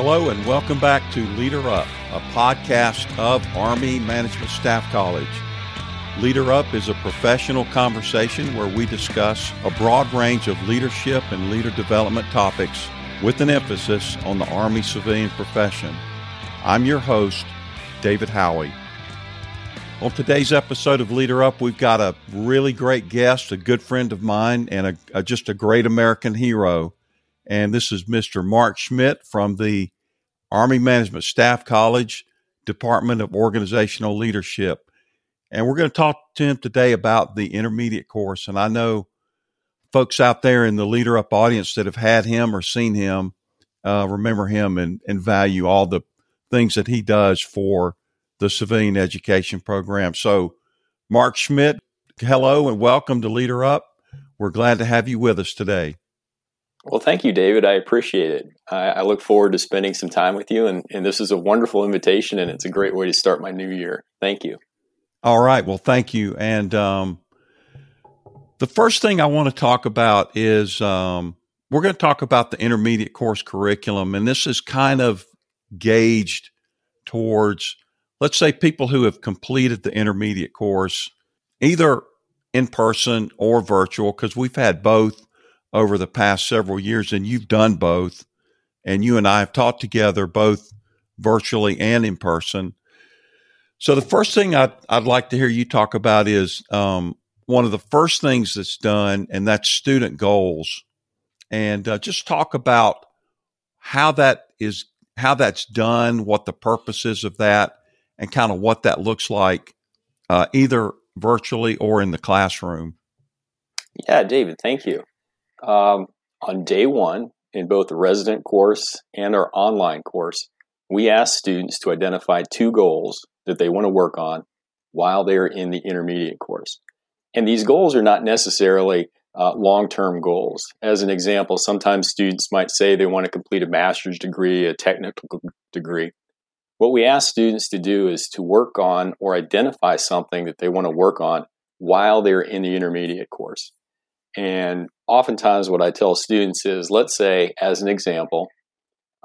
Hello, and welcome back to Leader Up, a podcast of Army Management Staff College. Leader Up is a professional conversation where we discuss a broad range of leadership and leader development topics with an emphasis on the Army civilian profession. I'm your host, David Howie. On today's episode of Leader Up, we've got a really great guest, a good friend of mine, and a, a, just a great American hero. And this is Mr. Mark Schmidt from the Army Management Staff College, Department of Organizational Leadership. And we're going to talk to him today about the intermediate course. And I know folks out there in the Leader Up audience that have had him or seen him uh, remember him and, and value all the things that he does for the civilian education program. So, Mark Schmidt, hello and welcome to Leader Up. We're glad to have you with us today. Well, thank you, David. I appreciate it. I, I look forward to spending some time with you, and, and this is a wonderful invitation, and it's a great way to start my new year. Thank you. All right. Well, thank you. And um, the first thing I want to talk about is um, we're going to talk about the intermediate course curriculum, and this is kind of gauged towards let's say people who have completed the intermediate course, either in person or virtual, because we've had both over the past several years, and you've done both. And you and I have taught together both virtually and in person. So, the first thing I'd, I'd like to hear you talk about is um, one of the first things that's done, and that's student goals. And uh, just talk about how that is, how that's done, what the purpose is of that, and kind of what that looks like, uh, either virtually or in the classroom. Yeah, David, thank you. Um, on day one, in both the resident course and our online course, we ask students to identify two goals that they want to work on while they're in the intermediate course. And these goals are not necessarily uh, long term goals. As an example, sometimes students might say they want to complete a master's degree, a technical degree. What we ask students to do is to work on or identify something that they want to work on while they're in the intermediate course. And oftentimes, what I tell students is let's say, as an example,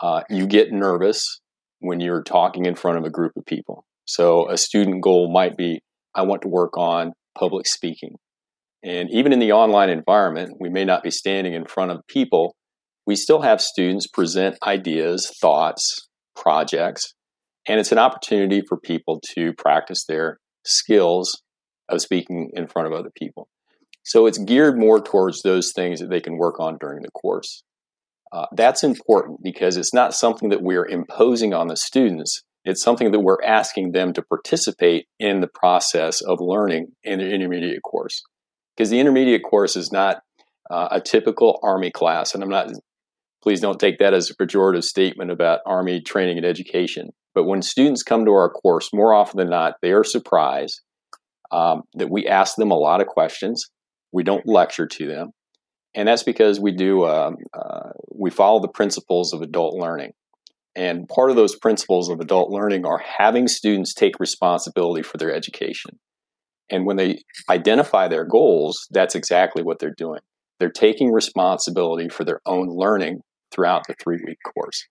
uh, you get nervous when you're talking in front of a group of people. So, a student goal might be I want to work on public speaking. And even in the online environment, we may not be standing in front of people. We still have students present ideas, thoughts, projects, and it's an opportunity for people to practice their skills of speaking in front of other people. So it's geared more towards those things that they can work on during the course. Uh, that's important because it's not something that we're imposing on the students. It's something that we're asking them to participate in the process of learning in the intermediate course. Because the intermediate course is not uh, a typical Army class, and I'm not, please don't take that as a pejorative statement about Army training and education. But when students come to our course, more often than not, they are surprised um, that we ask them a lot of questions. We don't lecture to them, and that's because we do um, uh, we follow the principles of adult learning. And part of those principles of adult learning are having students take responsibility for their education. And when they identify their goals, that's exactly what they're doing. They're taking responsibility for their own learning throughout the three week course.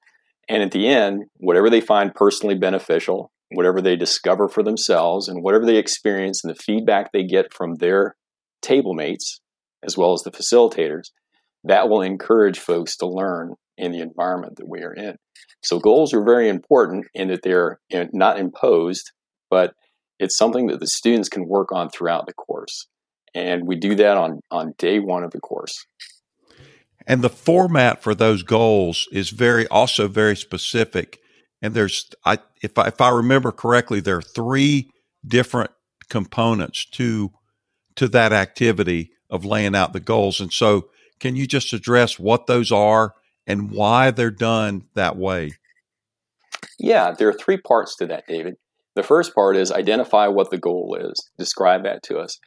And at the end, whatever they find personally beneficial, whatever they discover for themselves, and whatever they experience and the feedback they get from their table mates, as well as the facilitators, that will encourage folks to learn in the environment that we are in. So, goals are very important in that they're not imposed, but it's something that the students can work on throughout the course. And we do that on, on day one of the course. And the format for those goals is very also very specific. And there's I if I if I remember correctly, there are three different components to to that activity of laying out the goals. And so can you just address what those are and why they're done that way? Yeah, there are three parts to that, David. The first part is identify what the goal is, describe that to us,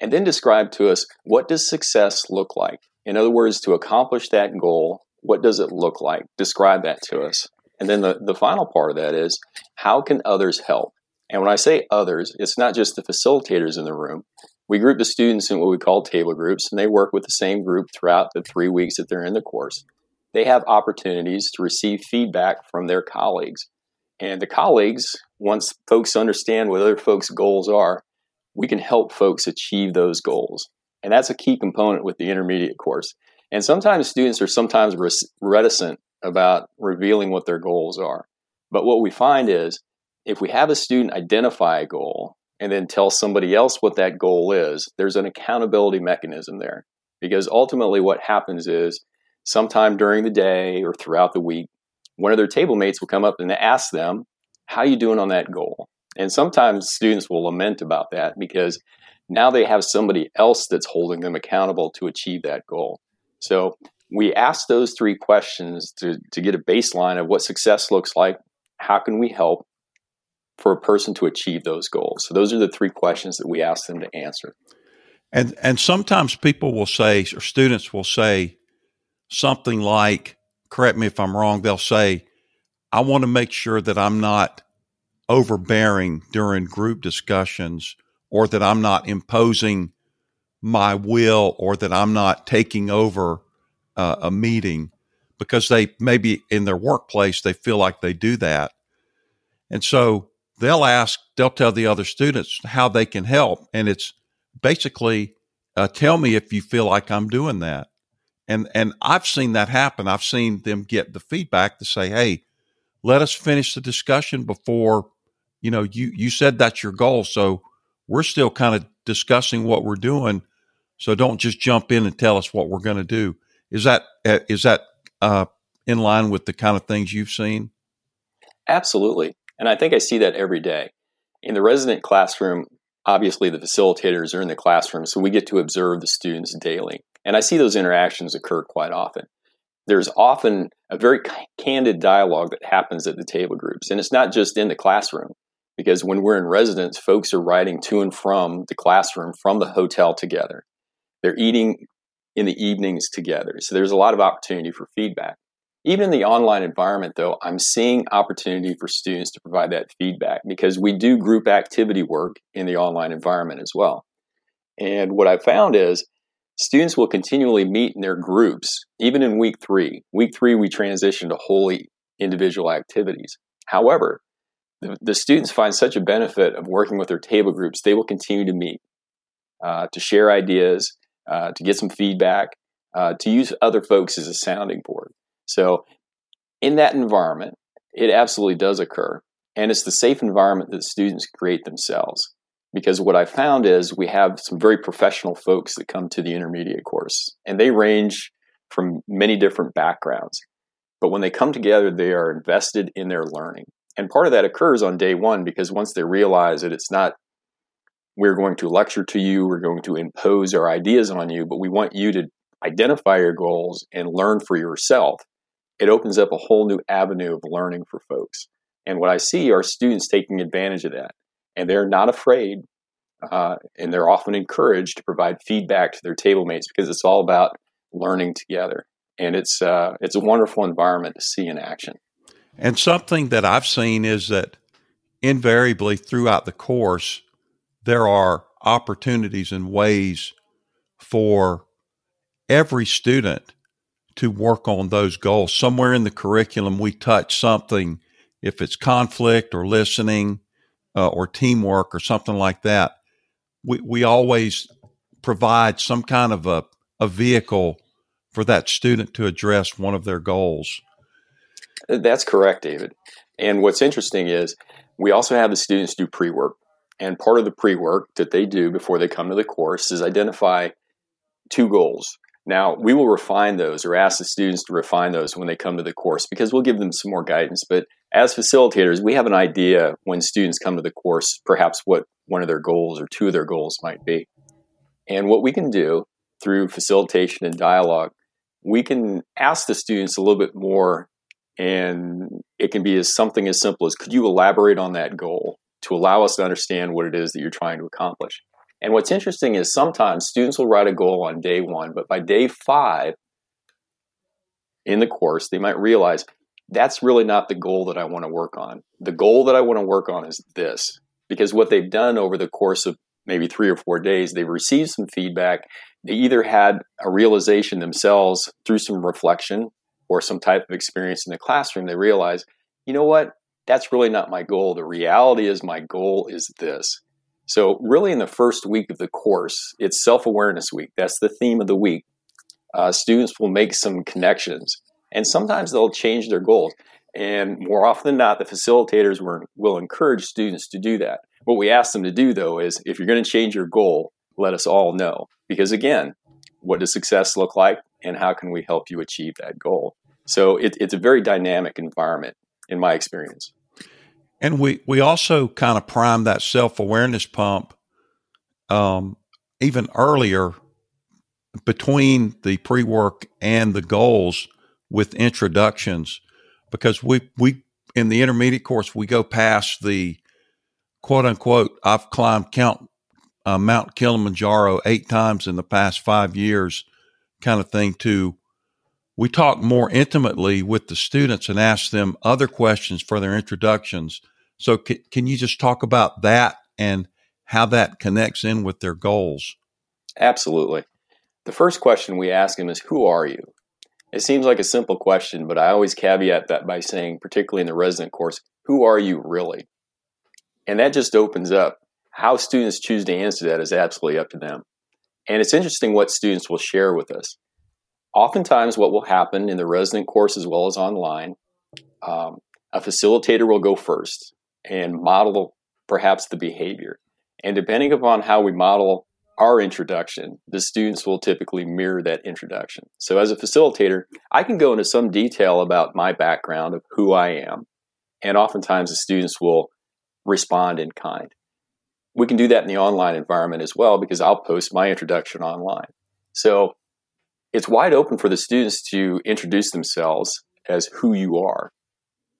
and then describe to us what does success look like? In other words, to accomplish that goal, what does it look like? Describe that to us. And then the, the final part of that is how can others help? And when I say others, it's not just the facilitators in the room. We group the students in what we call table groups, and they work with the same group throughout the three weeks that they're in the course. they have opportunities to receive feedback from their colleagues. And the colleagues, once folks understand what other folks' goals are, we can help folks achieve those goals. And that's a key component with the intermediate course. And sometimes students are sometimes reticent about revealing what their goals are. But what we find is if we have a student identify a goal and then tell somebody else what that goal is, there's an accountability mechanism there. Because ultimately, what happens is sometime during the day or throughout the week, one of their table mates will come up and ask them, How you doing on that goal? And sometimes students will lament about that because now they have somebody else that's holding them accountable to achieve that goal. So we ask those three questions to, to get a baseline of what success looks like. How can we help for a person to achieve those goals? So those are the three questions that we ask them to answer. And and sometimes people will say, or students will say something like, correct me if I'm wrong, they'll say, I want to make sure that I'm not overbearing during group discussions or that I'm not imposing my will or that I'm not taking over uh, a meeting because they maybe in their workplace they feel like they do that. And so they'll ask, they'll tell the other students how they can help. And it's basically, uh, tell me if you feel like I'm doing that. And, and I've seen that happen. I've seen them get the feedback to say, Hey, let us finish the discussion before, you know, you, you said that's your goal. So we're still kind of discussing what we're doing. So don't just jump in and tell us what we're going to do. Is that, uh, is that, uh, in line with the kind of things you've seen? Absolutely. And I think I see that every day. In the resident classroom, obviously the facilitators are in the classroom, so we get to observe the students daily. And I see those interactions occur quite often. There's often a very candid dialogue that happens at the table groups. And it's not just in the classroom, because when we're in residence, folks are riding to and from the classroom from the hotel together. They're eating in the evenings together. So there's a lot of opportunity for feedback. Even in the online environment, though, I'm seeing opportunity for students to provide that feedback because we do group activity work in the online environment as well. And what I found is students will continually meet in their groups, even in week three. Week three, we transition to wholly individual activities. However, the, the, students find such a benefit of working with their table groups, they will continue to meet, uh, to share ideas, uh, to get some feedback, uh, to use other folks as a sounding board. So, in that environment, it absolutely does occur. And it's the safe environment that students create themselves. Because what I found is we have some very professional folks that come to the intermediate course, and they range from many different backgrounds. But when they come together, they are invested in their learning. And part of that occurs on day one because once they realize that it's not we're going to lecture to you, we're going to impose our ideas on you, but we want you to identify your goals and learn for yourself. It opens up a whole new avenue of learning for folks. And what I see are students taking advantage of that. And they're not afraid, uh, and they're often encouraged to provide feedback to their table mates because it's all about learning together. And it's, uh, it's a wonderful environment to see in action. And something that I've seen is that invariably throughout the course, there are opportunities and ways for every student to work on those goals. Somewhere in the curriculum, we touch something, if it's conflict or listening uh, or teamwork or something like that. We, we always provide some kind of a, a vehicle for that student to address one of their goals. That's correct, David. And what's interesting is we also have the students do pre work. And part of the pre work that they do before they come to the course is identify two goals. Now, we will refine those or ask the students to refine those when they come to the course because we'll give them some more guidance. But as facilitators, we have an idea when students come to the course, perhaps what one of their goals or two of their goals might be. And what we can do through facilitation and dialogue, we can ask the students a little bit more, and it can be as something as simple as could you elaborate on that goal? to allow us to understand what it is that you're trying to accomplish. And what's interesting is sometimes students will write a goal on day one, but by day five in the course, they might realize that's really not the goal that I want to work on. The goal that I want to work on is this. Because what they've done over the course of maybe three or four days, they've received some feedback. They either had a realization themselves through some reflection, or some type of experience in the classroom, they realize, you know what, that's really not my goal. The reality is my goal is this. So, really, in the first week of the course, it's self awareness week. That's the theme of the week. Uh, students will make some connections, and sometimes they'll change their goals. And more often than not, the facilitators will, will encourage students to do that. What we ask them to do, though, is if you're going to change your goal, let us all know. Because again, what does success look like, and how can we help you achieve that goal? So it, it's a very dynamic environment, in my experience. And we, we also kind of prime that self awareness pump um, even earlier between the pre work and the goals with introductions because we, we, in the intermediate course, we go past the quote unquote, I've climbed count uh, Mount Kilimanjaro eight times in the past five years kind of thing to we talk more intimately with the students and ask them other questions for their introductions. So, c- can you just talk about that and how that connects in with their goals? Absolutely. The first question we ask them is, Who are you? It seems like a simple question, but I always caveat that by saying, particularly in the resident course, Who are you really? And that just opens up. How students choose to answer that is absolutely up to them. And it's interesting what students will share with us oftentimes what will happen in the resident course as well as online um, a facilitator will go first and model perhaps the behavior. And depending upon how we model our introduction the students will typically mirror that introduction. So as a facilitator i can go into some detail about my background of who i am and oftentimes the students will respond in kind. We can do that in the online environment as well because i'll post my introduction online. So it's wide open for the students to introduce themselves as who you are.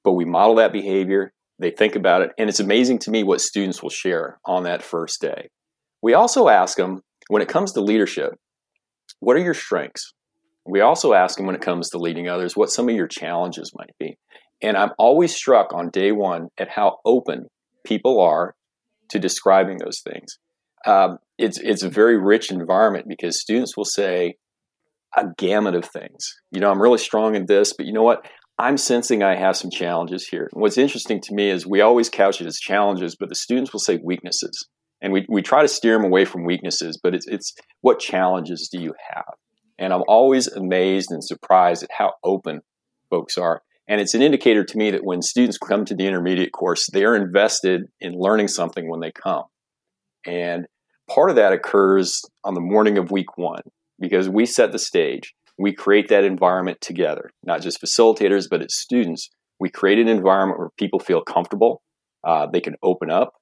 But we model that behavior, they think about it, and it's amazing to me what students will share on that first day. We also ask them, when it comes to leadership, what are your strengths? We also ask them when it comes to leading others, what some of your challenges might be. And I'm always struck on day one at how open people are to describing those things. Um, it's it's a very rich environment because students will say, a gamut of things. You know, I'm really strong in this, but you know what? I'm sensing I have some challenges here. what's interesting to me is we always couch it as challenges, but the students will say weaknesses. And we, we try to steer them away from weaknesses, but it's, it's what challenges do you have? And I'm always amazed and surprised at how open folks are. And it's an indicator to me that when students come to the intermediate course, they are invested in learning something when they come. And part of that occurs on the morning of week one because we set the stage. We create that environment together, not just facilitators, but as students. We create an environment where people feel comfortable, uh, they can open up,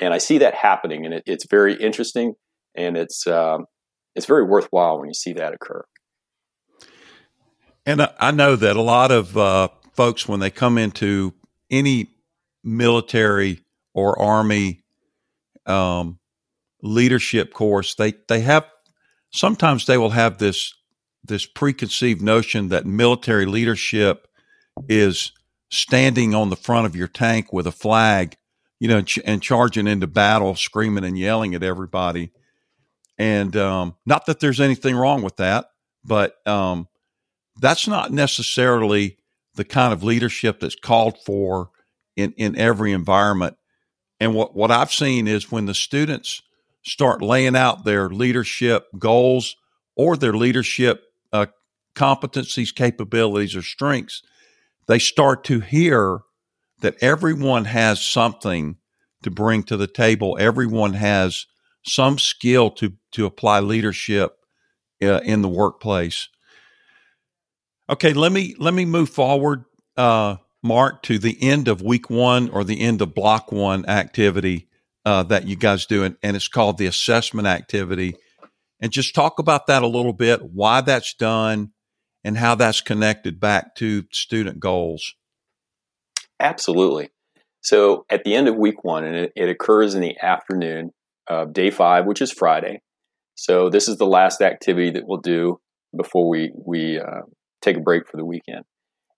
and I see that happening, and it, it's very interesting, and it's um, it's very worthwhile when you see that occur. And I know that a lot of uh, folks, when they come into any military or army um, leadership course, they they have sometimes they will have this this preconceived notion that military leadership is standing on the front of your tank with a flag, you know, ch- and charging into battle, screaming and yelling at everybody. And um, not that there's anything wrong with that, but um, that's not necessarily the kind of leadership that's called for in, in every environment. And what, what I've seen is when the students start laying out their leadership goals or their leadership uh, competencies, capabilities, or strengths, they start to hear that everyone has something to bring to the table. Everyone has some skill to to apply leadership uh, in the workplace. Okay, let me let me move forward, uh, Mark, to the end of week one or the end of block one activity uh, that you guys do, and, and it's called the assessment activity. And just talk about that a little bit, why that's done, and how that's connected back to student goals. Absolutely. So at the end of week one, and it, it occurs in the afternoon of day five, which is Friday. So this is the last activity that we'll do before we we uh, take a break for the weekend.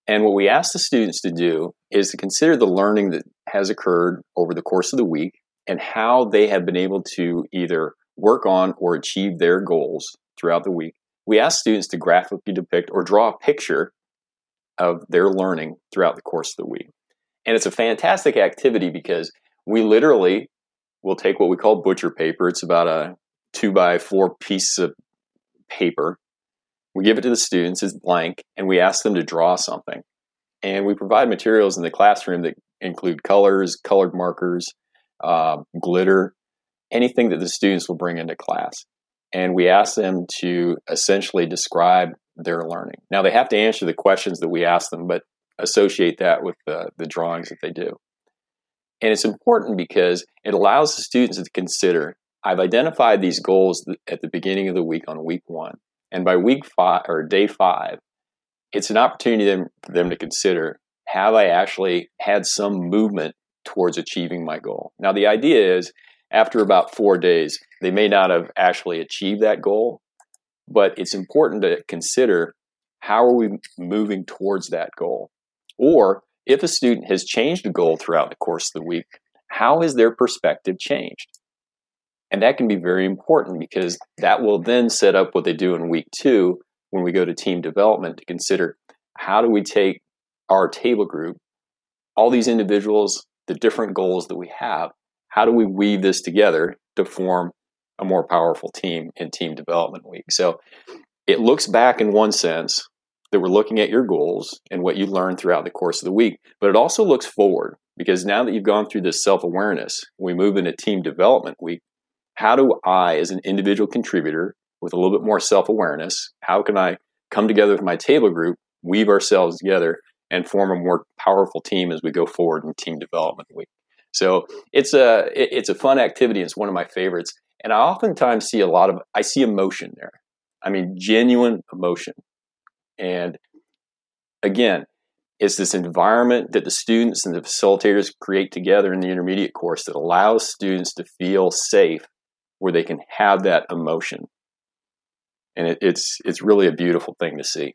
And what we ask the students to do is to consider the learning that has occurred over the course of the week and how they have been able to either work on or achieve their goals throughout the week. We ask students to graphically depict or draw a picture of their learning throughout the course of the week. And it's a fantastic activity because we literally will take what we call butcher paper. It's about a two by four piece of paper. We give it to the students, it's blank, and we ask them to draw something. And we provide materials in the classroom that include colors, colored markers, uh, glitter, anything that the students will bring into class. And we ask them to essentially describe their learning. Now, they have to answer the questions that we ask them, but associate that with the, the drawings that they do. And it's important because it allows the students to consider I've identified these goals at the beginning of the week on week one. And by week five or day five, it's an opportunity for them to consider have I actually had some movement towards achieving my goal? Now, the idea is after about four days, they may not have actually achieved that goal, but it's important to consider how are we moving towards that goal? Or if a student has changed a goal throughout the course of the week, how has their perspective changed? And that can be very important because that will then set up what they do in week two when we go to team development to consider how do we take our table group, all these individuals, the different goals that we have, how do we weave this together to form a more powerful team in team development week? So it looks back in one sense that we're looking at your goals and what you learned throughout the course of the week, but it also looks forward because now that you've gone through this self awareness, we move into team development week. How do I, as an individual contributor with a little bit more self awareness, how can I come together with my table group, weave ourselves together, and form a more powerful team as we go forward in team development week? So it's a it's a fun activity. It's one of my favorites, and I oftentimes see a lot of I see emotion there. I mean, genuine emotion. And again, it's this environment that the students and the facilitators create together in the intermediate course that allows students to feel safe where they can have that emotion. And it, it's it's really a beautiful thing to see.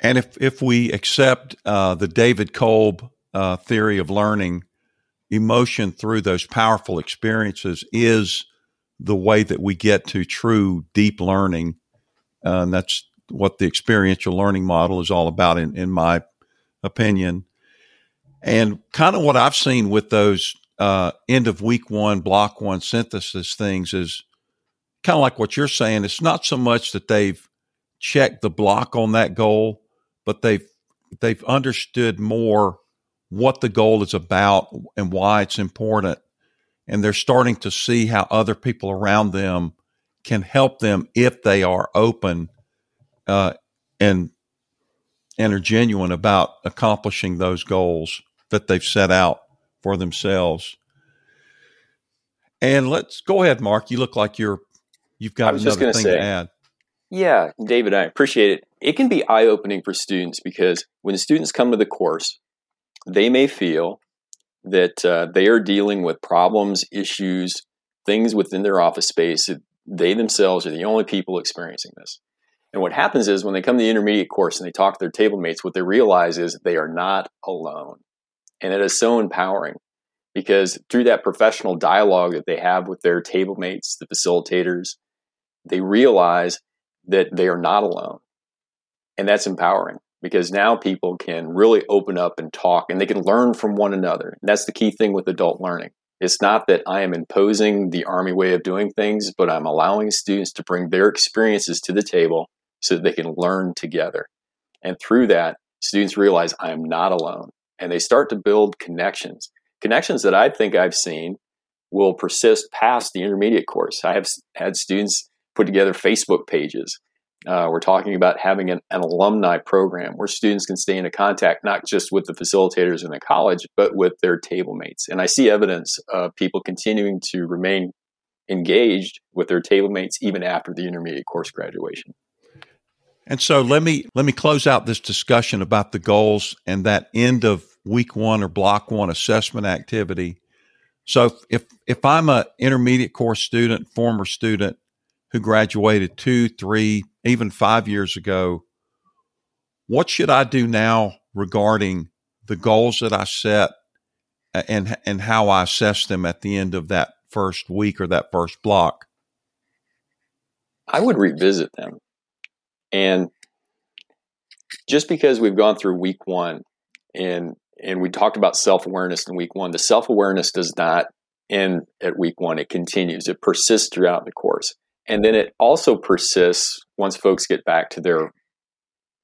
And if if we accept uh, the David Kolb uh, theory of learning, emotion through those powerful experiences is the way that we get to true deep learning. Uh, and that's what the experiential learning model is all about, in, in my opinion. And kind of what I've seen with those uh, end of week one, block one synthesis things is kind of like what you're saying. It's not so much that they've checked the block on that goal, but they've they've understood more what the goal is about and why it's important. And they're starting to see how other people around them can help them if they are open uh, and and are genuine about accomplishing those goals that they've set out for themselves. And let's go ahead, Mark. You look like you're you've got another thing say, to add. Yeah, David, I appreciate it. It can be eye opening for students because when students come to the course, they may feel that uh, they are dealing with problems, issues, things within their office space. that They themselves are the only people experiencing this. And what happens is when they come to the intermediate course and they talk to their table mates, what they realize is they are not alone. And it is so empowering because through that professional dialogue that they have with their table mates, the facilitators, they realize that they are not alone. And that's empowering because now people can really open up and talk and they can learn from one another. And that's the key thing with adult learning. It's not that I am imposing the Army way of doing things, but I'm allowing students to bring their experiences to the table so that they can learn together. And through that, students realize I am not alone and they start to build connections. Connections that I think I've seen will persist past the intermediate course. I have had students put together Facebook pages uh, we're talking about having an, an, alumni program where students can stay in contact not just with the facilitators in the college, but with their table mates. And I see evidence of people continuing to remain engaged with their table mates even after the intermediate course graduation. And so let me let me close out this discussion about the goals and that end of week one or block one assessment activity. So if if I'm a intermediate course student, former student who graduated two, three, even five years ago, what should I do now regarding the goals that I set and and how I assess them at the end of that first week or that first block? I would revisit them. And just because we've gone through week one and and we talked about self-awareness in week one the self-awareness does not end at week one it continues it persists throughout the course and then it also persists once folks get back to their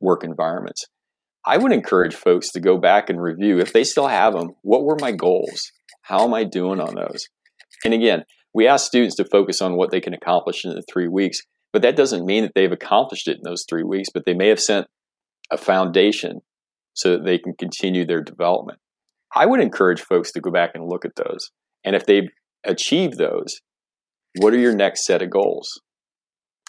work environments i would encourage folks to go back and review if they still have them what were my goals how am i doing on those and again we ask students to focus on what they can accomplish in the three weeks but that doesn't mean that they've accomplished it in those three weeks but they may have sent a foundation so that they can continue their development. I would encourage folks to go back and look at those. And if they've achieved those, what are your next set of goals?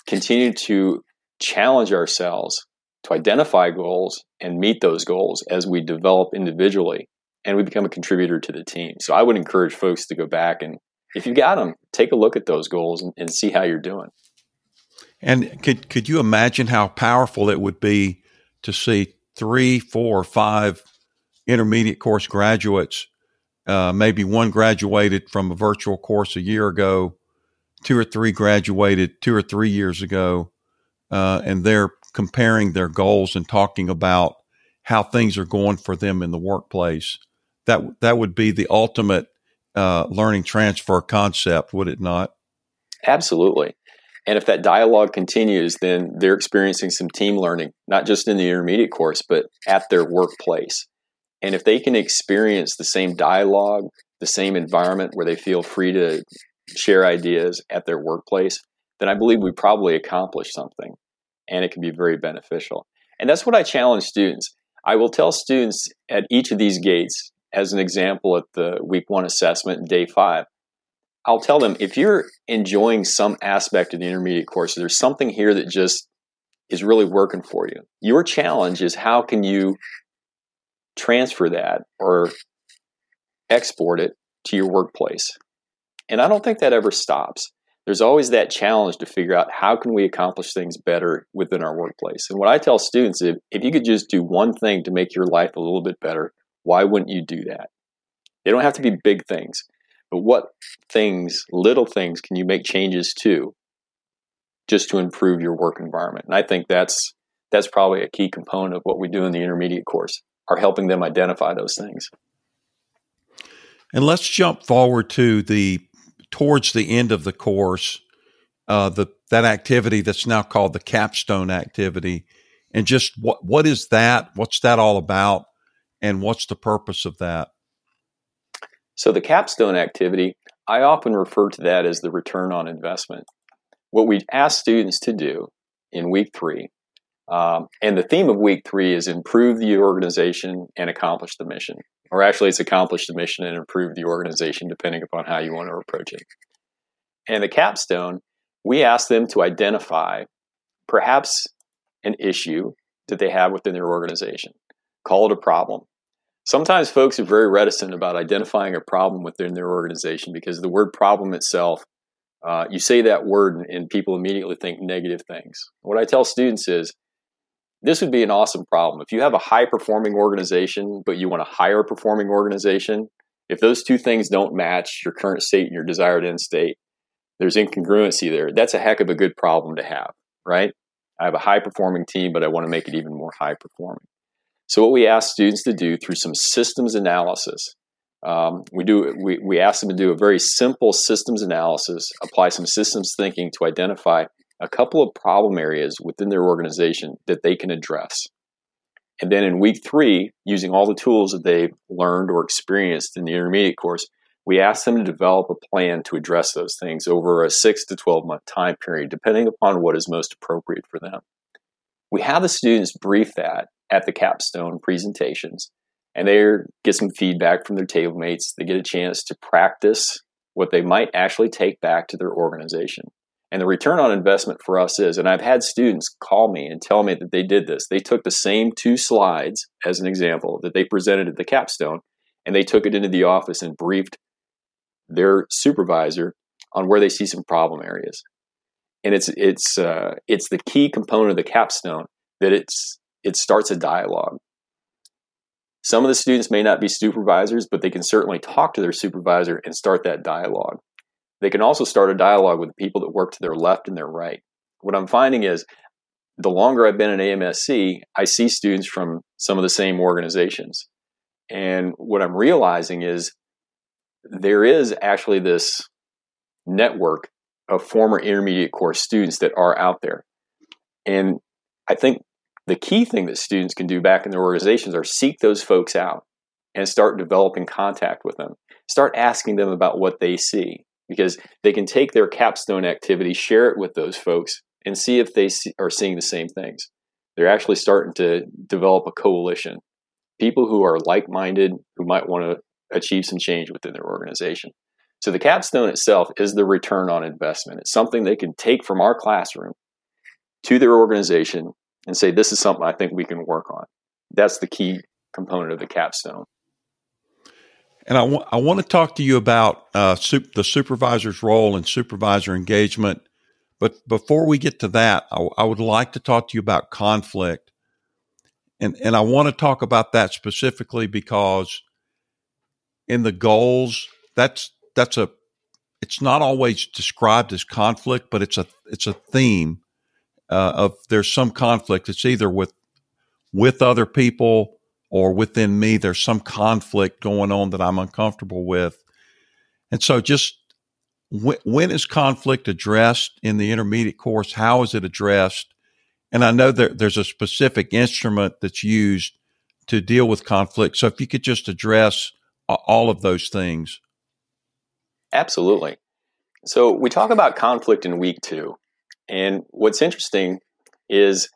Continue to challenge ourselves to identify goals and meet those goals as we develop individually and we become a contributor to the team. So I would encourage folks to go back and, if you got them, take a look at those goals and, and see how you're doing. And could could you imagine how powerful it would be to see three, four, five intermediate course graduates. Uh, maybe one graduated from a virtual course a year ago, two or three graduated two or three years ago, uh, and they're comparing their goals and talking about how things are going for them in the workplace. That that would be the ultimate uh, learning transfer concept, would it not? Absolutely. And if that dialogue continues, then they're experiencing some team learning, not just in the intermediate course, but at their workplace. And if they can experience the same dialogue, the same environment where they feel free to share ideas at their workplace, then I believe we probably accomplished something and it can be very beneficial. And that's what I challenge students. I will tell students at each of these gates, as an example, at the week one assessment, day five, I'll tell them if you're enjoying some aspect of the intermediate course, there's something here that just is really working for you. Your challenge is how can you transfer that or export it to your workplace. And I don't think that ever stops. There's always that challenge to figure out how can we accomplish things better within our workplace. And what I tell students if, if you could just do one thing to make your life a little bit better, why wouldn't you do that? They don't have to be big things. But what things, little things, can you make changes to just to improve your work environment? And I think that's that's probably a key component of what we do in the intermediate course, are helping them identify those things. And let's jump forward to the towards the end of the course, uh, the that activity that's now called the capstone activity, and just what what is that? What's that all about? And what's the purpose of that? So the capstone activity, I often refer to that as the return on investment. What we ask students to do in week three, um, and the theme of week three is improve the organization and accomplish the mission. Or actually, it's accomplished the mission and improved the organization, depending upon how you want to approach it. And the capstone, we ask them to identify perhaps an issue that they have within their organization. Call it a problem. Sometimes folks are very reticent about identifying a problem within their organization because the word problem itself, uh, you say that word and, and people immediately think negative things. What I tell students is this would be an awesome problem. If you have a high performing organization, but you want a higher performing organization, if those two things don't match your current state and your desired end state, there's incongruency there. That's a heck of a good problem to have, right? I have a high performing team, but I want to make it even more high performing. So what we ask students to do through some systems analysis, um, we do we, we ask them to do a very simple systems analysis, apply some systems thinking to identify a couple of problem areas within their organization that they can address. And then in week three, using all the tools that they've learned or experienced in the intermediate course, we ask them to develop a plan to address those things over a six to 12 month time period, depending upon what is most appropriate for them. We have the students brief that at the capstone presentations and they get some feedback from their table mates. They get a chance to practice what they might actually take back to their organization. And the return on investment for us is, and I've had students call me and tell me that they did this. They took the same two slides as an example that they presented at the capstone, and they took it into the office and briefed their supervisor on where they see some problem areas. And it's it's uh, it's the key component of the capstone that it's it starts a dialogue. Some of the students may not be supervisors, but they can certainly talk to their supervisor and start that dialogue. They can also start a dialogue with people that work to their left and their right. What I'm finding is the longer I've been in AMSC, I see students from some of the same organizations. And what I'm realizing is there is actually this network of former intermediate course students that are out there. And I think the key thing that students can do back in their organizations are seek those folks out and start developing contact with them. Start asking them about what they see because they can take their capstone activity, share it with those folks, and see if they see, are seeing the same things. They're actually starting to develop a coalition. People who are like minded, who might want to achieve some change within their organization. So the capstone itself is the return on investment. It's something they can take from our classroom to their organization and say, this is something I think we can work on. That's the key component of the capstone. And I, w- I want to talk to you about uh, the supervisor's role and supervisor engagement. But before we get to that, I, w- I would like to talk to you about conflict. And, and I want to talk about that specifically because in the goals, that's that's a it's not always described as conflict, but it's a it's a theme uh, of there's some conflict. It's either with with other people or within me. There's some conflict going on that I'm uncomfortable with, and so just when, when is conflict addressed in the intermediate course? How is it addressed? And I know that there's a specific instrument that's used to deal with conflict. So if you could just address all of those things. Absolutely. So we talk about conflict in week two. And what's interesting is,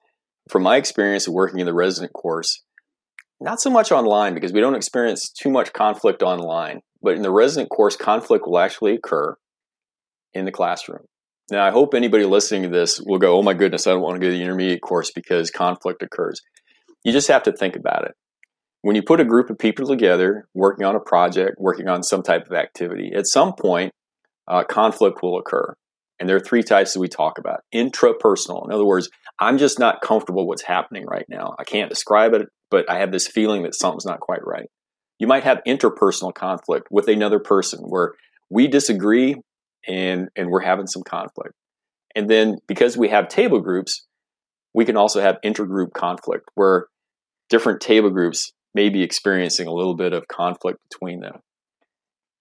from my experience of working in the resident course, not so much online because we don't experience too much conflict online, but in the resident course, conflict will actually occur in the classroom. Now, I hope anybody listening to this will go, oh my goodness, I don't want to go to the intermediate course because conflict occurs. You just have to think about it. When you put a group of people together working on a project, working on some type of activity, at some point, uh, conflict will occur. And there are three types that we talk about intrapersonal. In other words, I'm just not comfortable what's happening right now. I can't describe it, but I have this feeling that something's not quite right. You might have interpersonal conflict with another person where we disagree and, and we're having some conflict. And then because we have table groups, we can also have intergroup conflict where different table groups may be experiencing a little bit of conflict between them.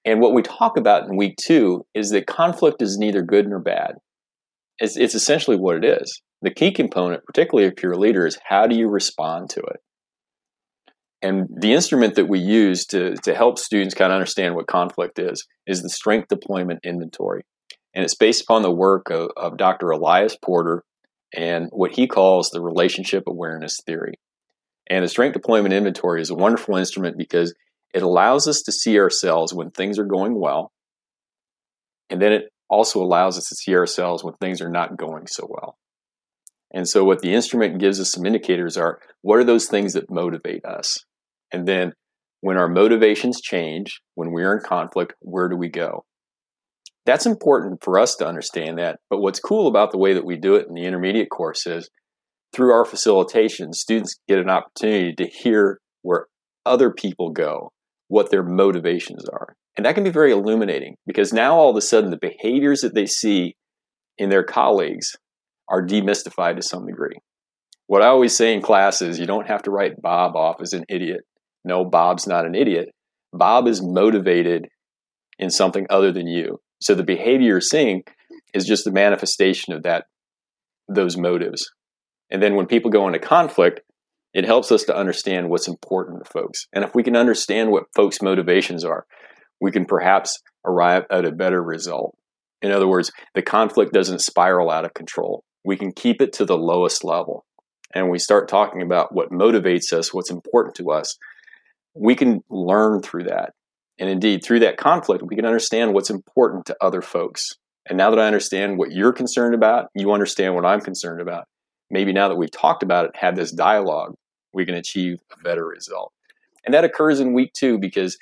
And what we talk about in week two is that conflict is neither good nor bad. It's, it's essentially what it is. The key component, particularly if you're a leader, is how do you respond to it? And the instrument that we use to, to help students kind of understand what conflict is is the Strength Deployment Inventory. And it's based upon the work of, of Dr. Elias Porter and what he calls the relationship awareness theory. And the Strength Deployment Inventory is a wonderful instrument because it allows us to see ourselves when things are going well. And then it also allows us to see ourselves when things are not going so well. And so, what the instrument gives us some indicators are what are those things that motivate us? And then, when our motivations change, when we're in conflict, where do we go? That's important for us to understand that. But what's cool about the way that we do it in the intermediate course is through our facilitation, students get an opportunity to hear where other people go what their motivations are. And that can be very illuminating because now all of a sudden the behaviors that they see in their colleagues are demystified to some degree. What I always say in class is you don't have to write Bob off as an idiot. No, Bob's not an idiot. Bob is motivated in something other than you. So the behavior you're seeing is just the manifestation of that those motives. And then when people go into conflict, it helps us to understand what's important to folks. And if we can understand what folks' motivations are, we can perhaps arrive at a better result. In other words, the conflict doesn't spiral out of control. We can keep it to the lowest level. And we start talking about what motivates us, what's important to us. We can learn through that. And indeed, through that conflict, we can understand what's important to other folks. And now that I understand what you're concerned about, you understand what I'm concerned about maybe now that we've talked about it, had this dialogue, we can achieve a better result. And that occurs in week two because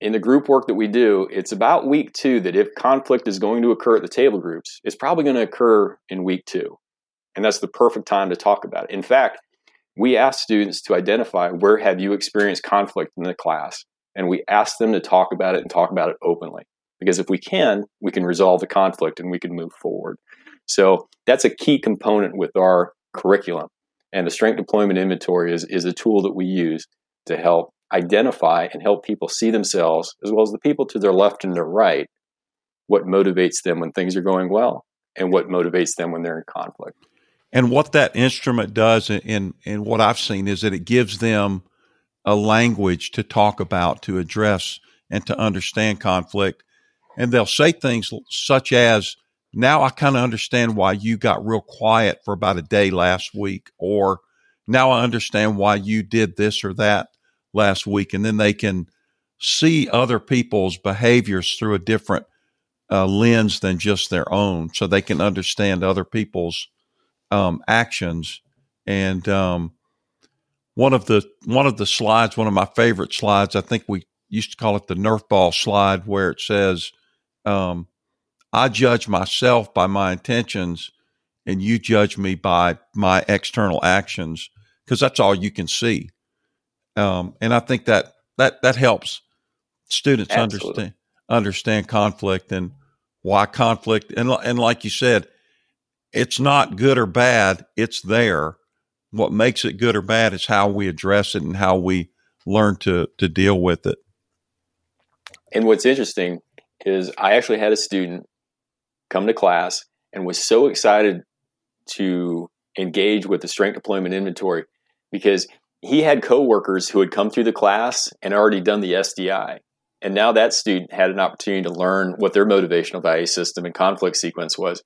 in the group work that we do, it's about week two that if conflict is going to occur at the table groups, it's probably going to occur in week two. And that's the perfect time to talk about it. In fact, we ask students to identify where have you experienced conflict in the class. And we ask them to talk about it and talk about it openly. Because if we can, we can resolve the conflict and we can move forward. So that's a key component with our curriculum. And the strength deployment inventory is, is a tool that we use to help identify and help people see themselves, as well as the people to their left and their right, what motivates them when things are going well and what motivates them when they're in conflict. And what that instrument does, and, in what I've seen, is that it gives them a language to talk about, to address, and to understand conflict. And they'll say things such as, now I kind of understand why you got real quiet for about a day last week, or now I understand why you did this or that last week. And then they can see other people's behaviors through a different uh, lens than just their own, so they can understand other people's um, actions. And um, one of the one of the slides, one of my favorite slides, I think we used to call it the Nerf ball slide, where it says, um, I judge myself by my intentions and you judge me by my external actions because that's all you can see. Um, and I think that that that helps students Absolutely. understand understand conflict and why conflict and and like you said, it's not good or bad. It's there. What makes it good or bad is how we address it and how we learn to to deal with it. And what's interesting is I actually had a student come to class and was so excited to engage with the strength deployment inventory because he had coworkers who had come through the class and already done the SDI. And now that student had an opportunity to learn what their motivational value system and conflict sequence was.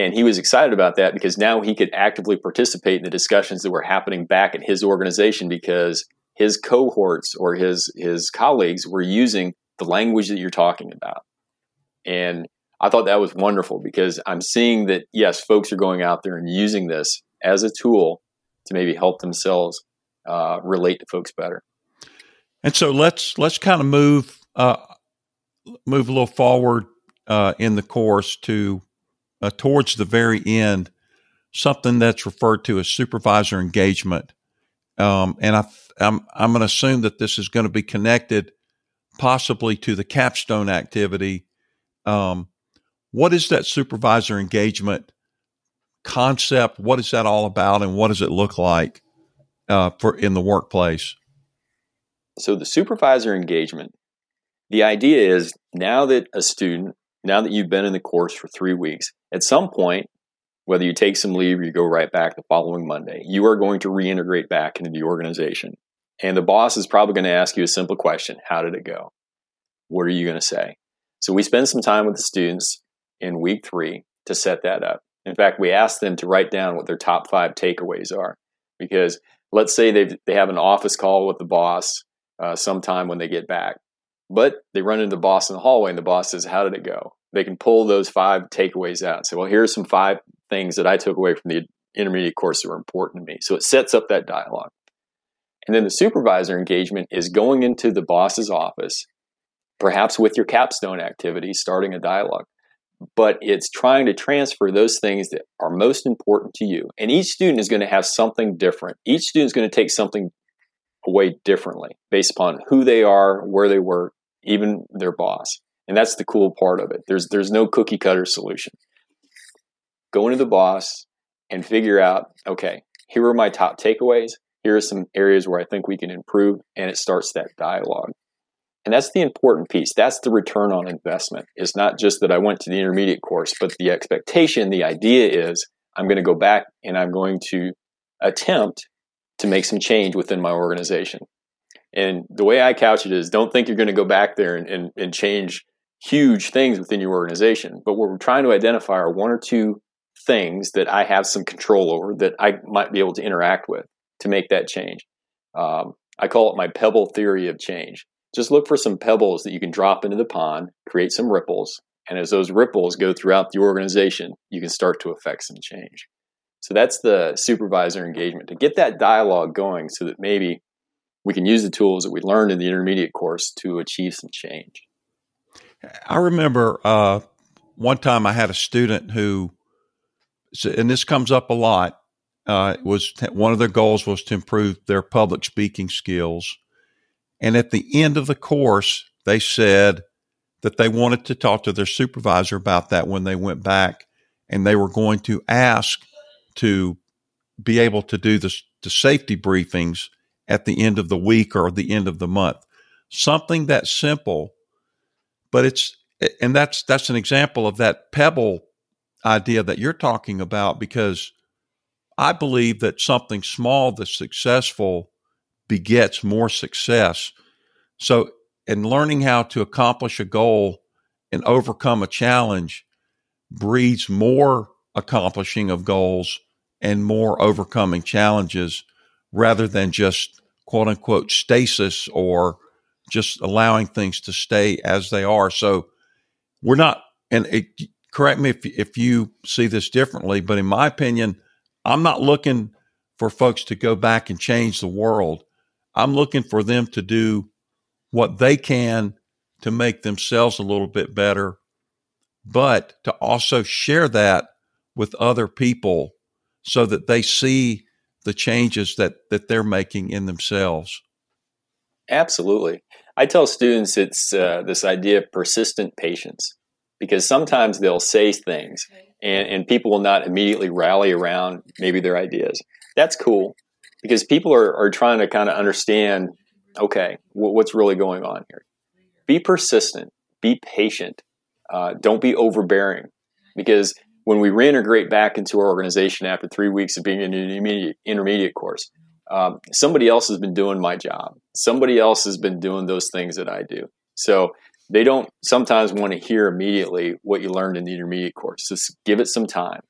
And he was excited about that because now he could actively participate in the discussions that were happening back at his organization because his cohorts or his his colleagues were using the language that you're talking about. And I thought that was wonderful because I'm seeing that, yes, folks are going out there and using this as a tool to maybe help themselves uh, relate to folks better. And so let's let's kind of move uh, move a little forward uh, in the course to uh, towards the very end, something that's referred to as supervisor engagement. Um, and I, I'm I'm going to assume that this is going to be connected possibly to the capstone activity. Um, what is that supervisor engagement concept? What is that all about, and what does it look like uh, for in the workplace? So the supervisor engagement, the idea is now that a student, now that you've been in the course for three weeks, at some point, whether you take some leave or you go right back the following Monday, you are going to reintegrate back into the organization. And the boss is probably going to ask you a simple question How did it go? What are you going to say? So we spend some time with the students in week three to set that up. In fact, we ask them to write down what their top five takeaways are. Because let's say they they have an office call with the boss uh, sometime when they get back, but they run into the boss in the hallway and the boss says, How did it go? They can pull those five takeaways out say, Well, here's some five things that I took away from the intermediate course that were important to me. So it sets up that dialogue. And then the supervisor engagement is going into the boss's office, perhaps with your capstone activity, starting a dialogue but it's trying to transfer those things that are most important to you. And each student is going to have something different. Each student is going to take something away differently based upon who they are, where they work, even their boss. And that's the cool part of it. There's there's no cookie cutter solution. Go into the boss and figure out, okay, here are my top takeaways. Here are some areas where I think we can improve, and it starts that dialogue. And that's the important piece. That's the return on investment. It's not just that I went to the intermediate course, but the expectation, the idea is I'm going to go back and I'm going to attempt to make some change within my organization. And the way I couch it is don't think you're going to go back there and, and, and change huge things within your organization. But what we're trying to identify are one or two things that I have some control over that I might be able to interact with to make that change. Um, I call it my pebble theory of change just look for some pebbles that you can drop into the pond, create some ripples, and as those ripples go throughout the organization, you can start to affect some change. So that's the supervisor engagement to get that dialogue going so that maybe we can use the tools that we learned in the intermediate course to achieve some change. I remember uh, one time I had a student who, and this comes up a lot, uh, was one of their goals was to improve their public speaking skills. And at the end of the course, they said that they wanted to talk to their supervisor about that when they went back. and they were going to ask to be able to do the, the safety briefings at the end of the week or the end of the month. Something that simple, but it's and that's that's an example of that pebble idea that you're talking about because I believe that something small that's successful begets more success. So, in learning how to accomplish a goal and overcome a challenge breeds more accomplishing of goals and more overcoming challenges rather than just quote unquote stasis or just allowing things to stay as they are. So we're not, and it, correct me if, if you see this differently, but in my opinion, I'm not looking for folks to go back and change the world. I'm looking for them to do what they can to make themselves a little bit better, but to also share that with other people so that they see the changes that that they're making in themselves. Absolutely. I tell students it's uh, this idea of persistent patience because sometimes they'll say things and, and people will not immediately rally around maybe their ideas. That's cool because people are, are trying to kind of understand okay, w- what's really going on here. Be persistent, be patient, uh, don't be overbearing because when we reintegrate back into our organization after three weeks of being in an intermediate, intermediate course, um, somebody else has been doing my job. Somebody else has been doing those things that I do. So they don't sometimes want to hear immediately what you learned in the intermediate course. Just give it some time,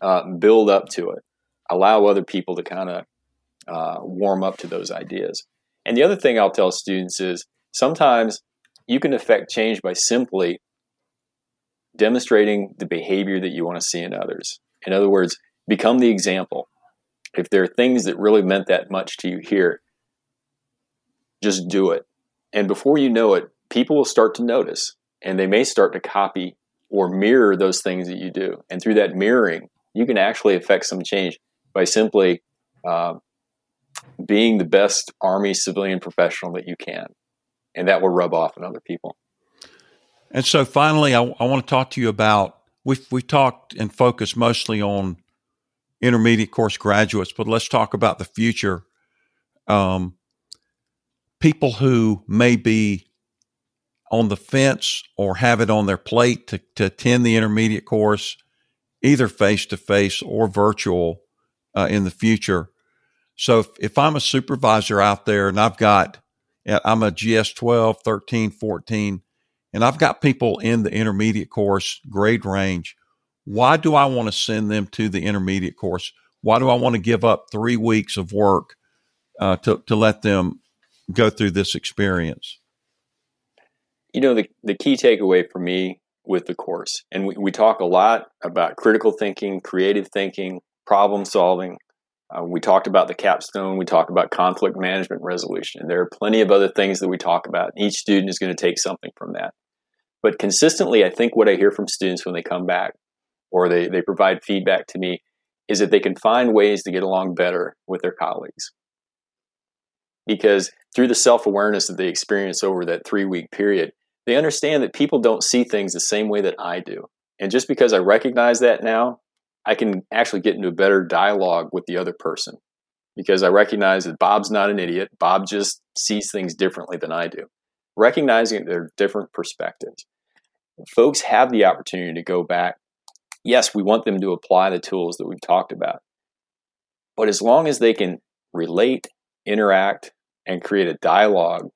uh, build up to it, allow other people to kind of uh, warm up to those ideas. And the other thing I'll tell students is sometimes you can affect change by simply demonstrating the behavior that you want to see in others. In other words, become the example. If there are things that really meant that much to you here, just do it. And before you know it, people will start to notice and they may start to copy or mirror those things that you do. And through that mirroring, you can actually affect some change by simply uh, being the best Army civilian professional that you can. And that will rub off on other people. And so finally, I, I want to talk to you about we've, we talked and focused mostly on intermediate course graduates, but let's talk about the future. Um, people who may be on the fence or have it on their plate to, to attend the intermediate course, either face to face or virtual uh, in the future. So if, if I'm a supervisor out there and I've got, I'm a GS 12, 13, 14, and I've got people in the intermediate course grade range. Why do I want to send them to the intermediate course? Why do I want to give up three weeks of work uh, to, to let them go through this experience? You know, the, the key takeaway for me with the course, and we, we talk a lot about critical thinking, creative thinking, problem solving. Uh, we talked about the capstone. We talked about conflict management resolution. And there are plenty of other things that we talk about. Each student is going to take something from that. But consistently, I think what I hear from students when they come back or they, they provide feedback to me is that they can find ways to get along better with their colleagues. Because through the self awareness that they experience over that three week period, they understand that people don't see things the same way that I do. And just because I recognize that now, I can actually get into a better dialogue with the other person because I recognize that Bob's not an idiot. Bob just sees things differently than I do. Recognizing their different perspectives folks have the opportunity to go back. Yes, we want them to apply the tools that we've talked about. But as long as they can relate, interact, and create a dialogue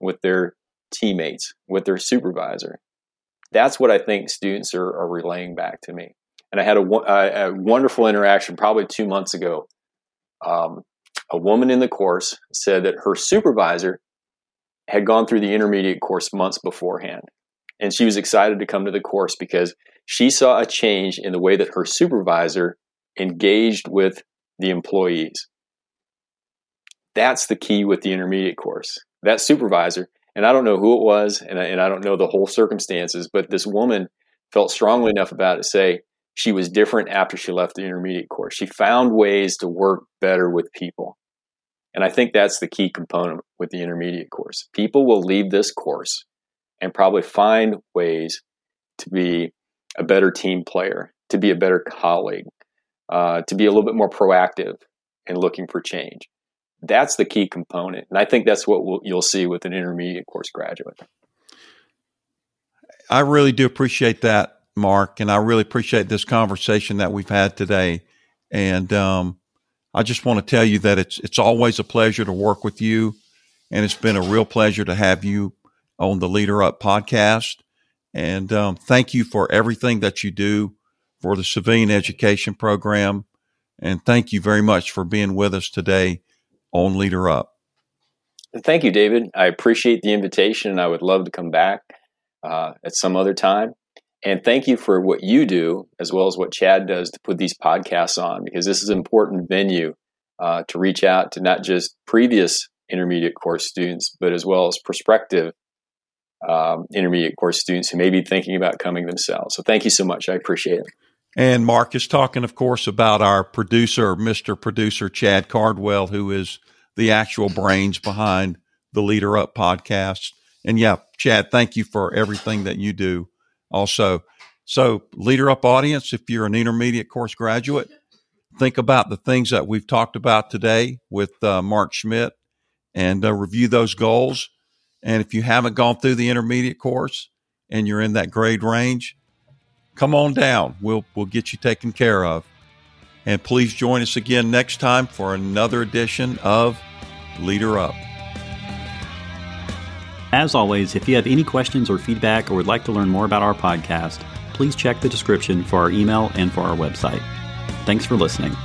with their teammates, with their supervisor, that's what I think students are, are relaying back to me. And I had a, a, a wonderful interaction probably two months ago. Um, a woman in the course said that her supervisor had gone through the intermediate course months beforehand and she was excited to come to the course because she saw a change in the way that her supervisor engaged with the employees. That's the key with the intermediate course. That supervisor, and I don't know who it was, and I, and I don't know the whole circumstances, but this woman felt strongly enough about it to say she was different after she left the intermediate course. She found ways to work better with people. And I think that's the key component with the intermediate course. People will leave this course and probably find ways to be a better team player, to be a better colleague, uh, to be a little bit more proactive in looking for change. That's the key component. And I think that's what we'll, you'll see with an intermediate course graduate. I really do appreciate that, Mark. And I really appreciate this conversation that we've had today. And um, I just want to tell you that it's it's always a pleasure to work with you, and it's been a real pleasure to have you on the Leader Up podcast. And um, thank you for everything that you do for the civilian education program. And thank you very much for being with us today on Leader Up. Thank you, David. I appreciate the invitation, and I would love to come back uh, at some other time. And thank you for what you do, as well as what Chad does to put these podcasts on, because this is an important venue uh, to reach out to not just previous intermediate course students, but as well as prospective um, intermediate course students who may be thinking about coming themselves. So thank you so much. I appreciate it. And Mark is talking, of course, about our producer, Mr. Producer Chad Cardwell, who is the actual brains behind the Leader Up podcast. And yeah, Chad, thank you for everything that you do also. So, Leader Up audience, if you're an intermediate course graduate, think about the things that we've talked about today with uh, Mark Schmidt and uh, review those goals. And if you haven't gone through the intermediate course and you're in that grade range, come on down. We'll we'll get you taken care of. And please join us again next time for another edition of Leader Up. As always, if you have any questions or feedback or would like to learn more about our podcast, please check the description for our email and for our website. Thanks for listening.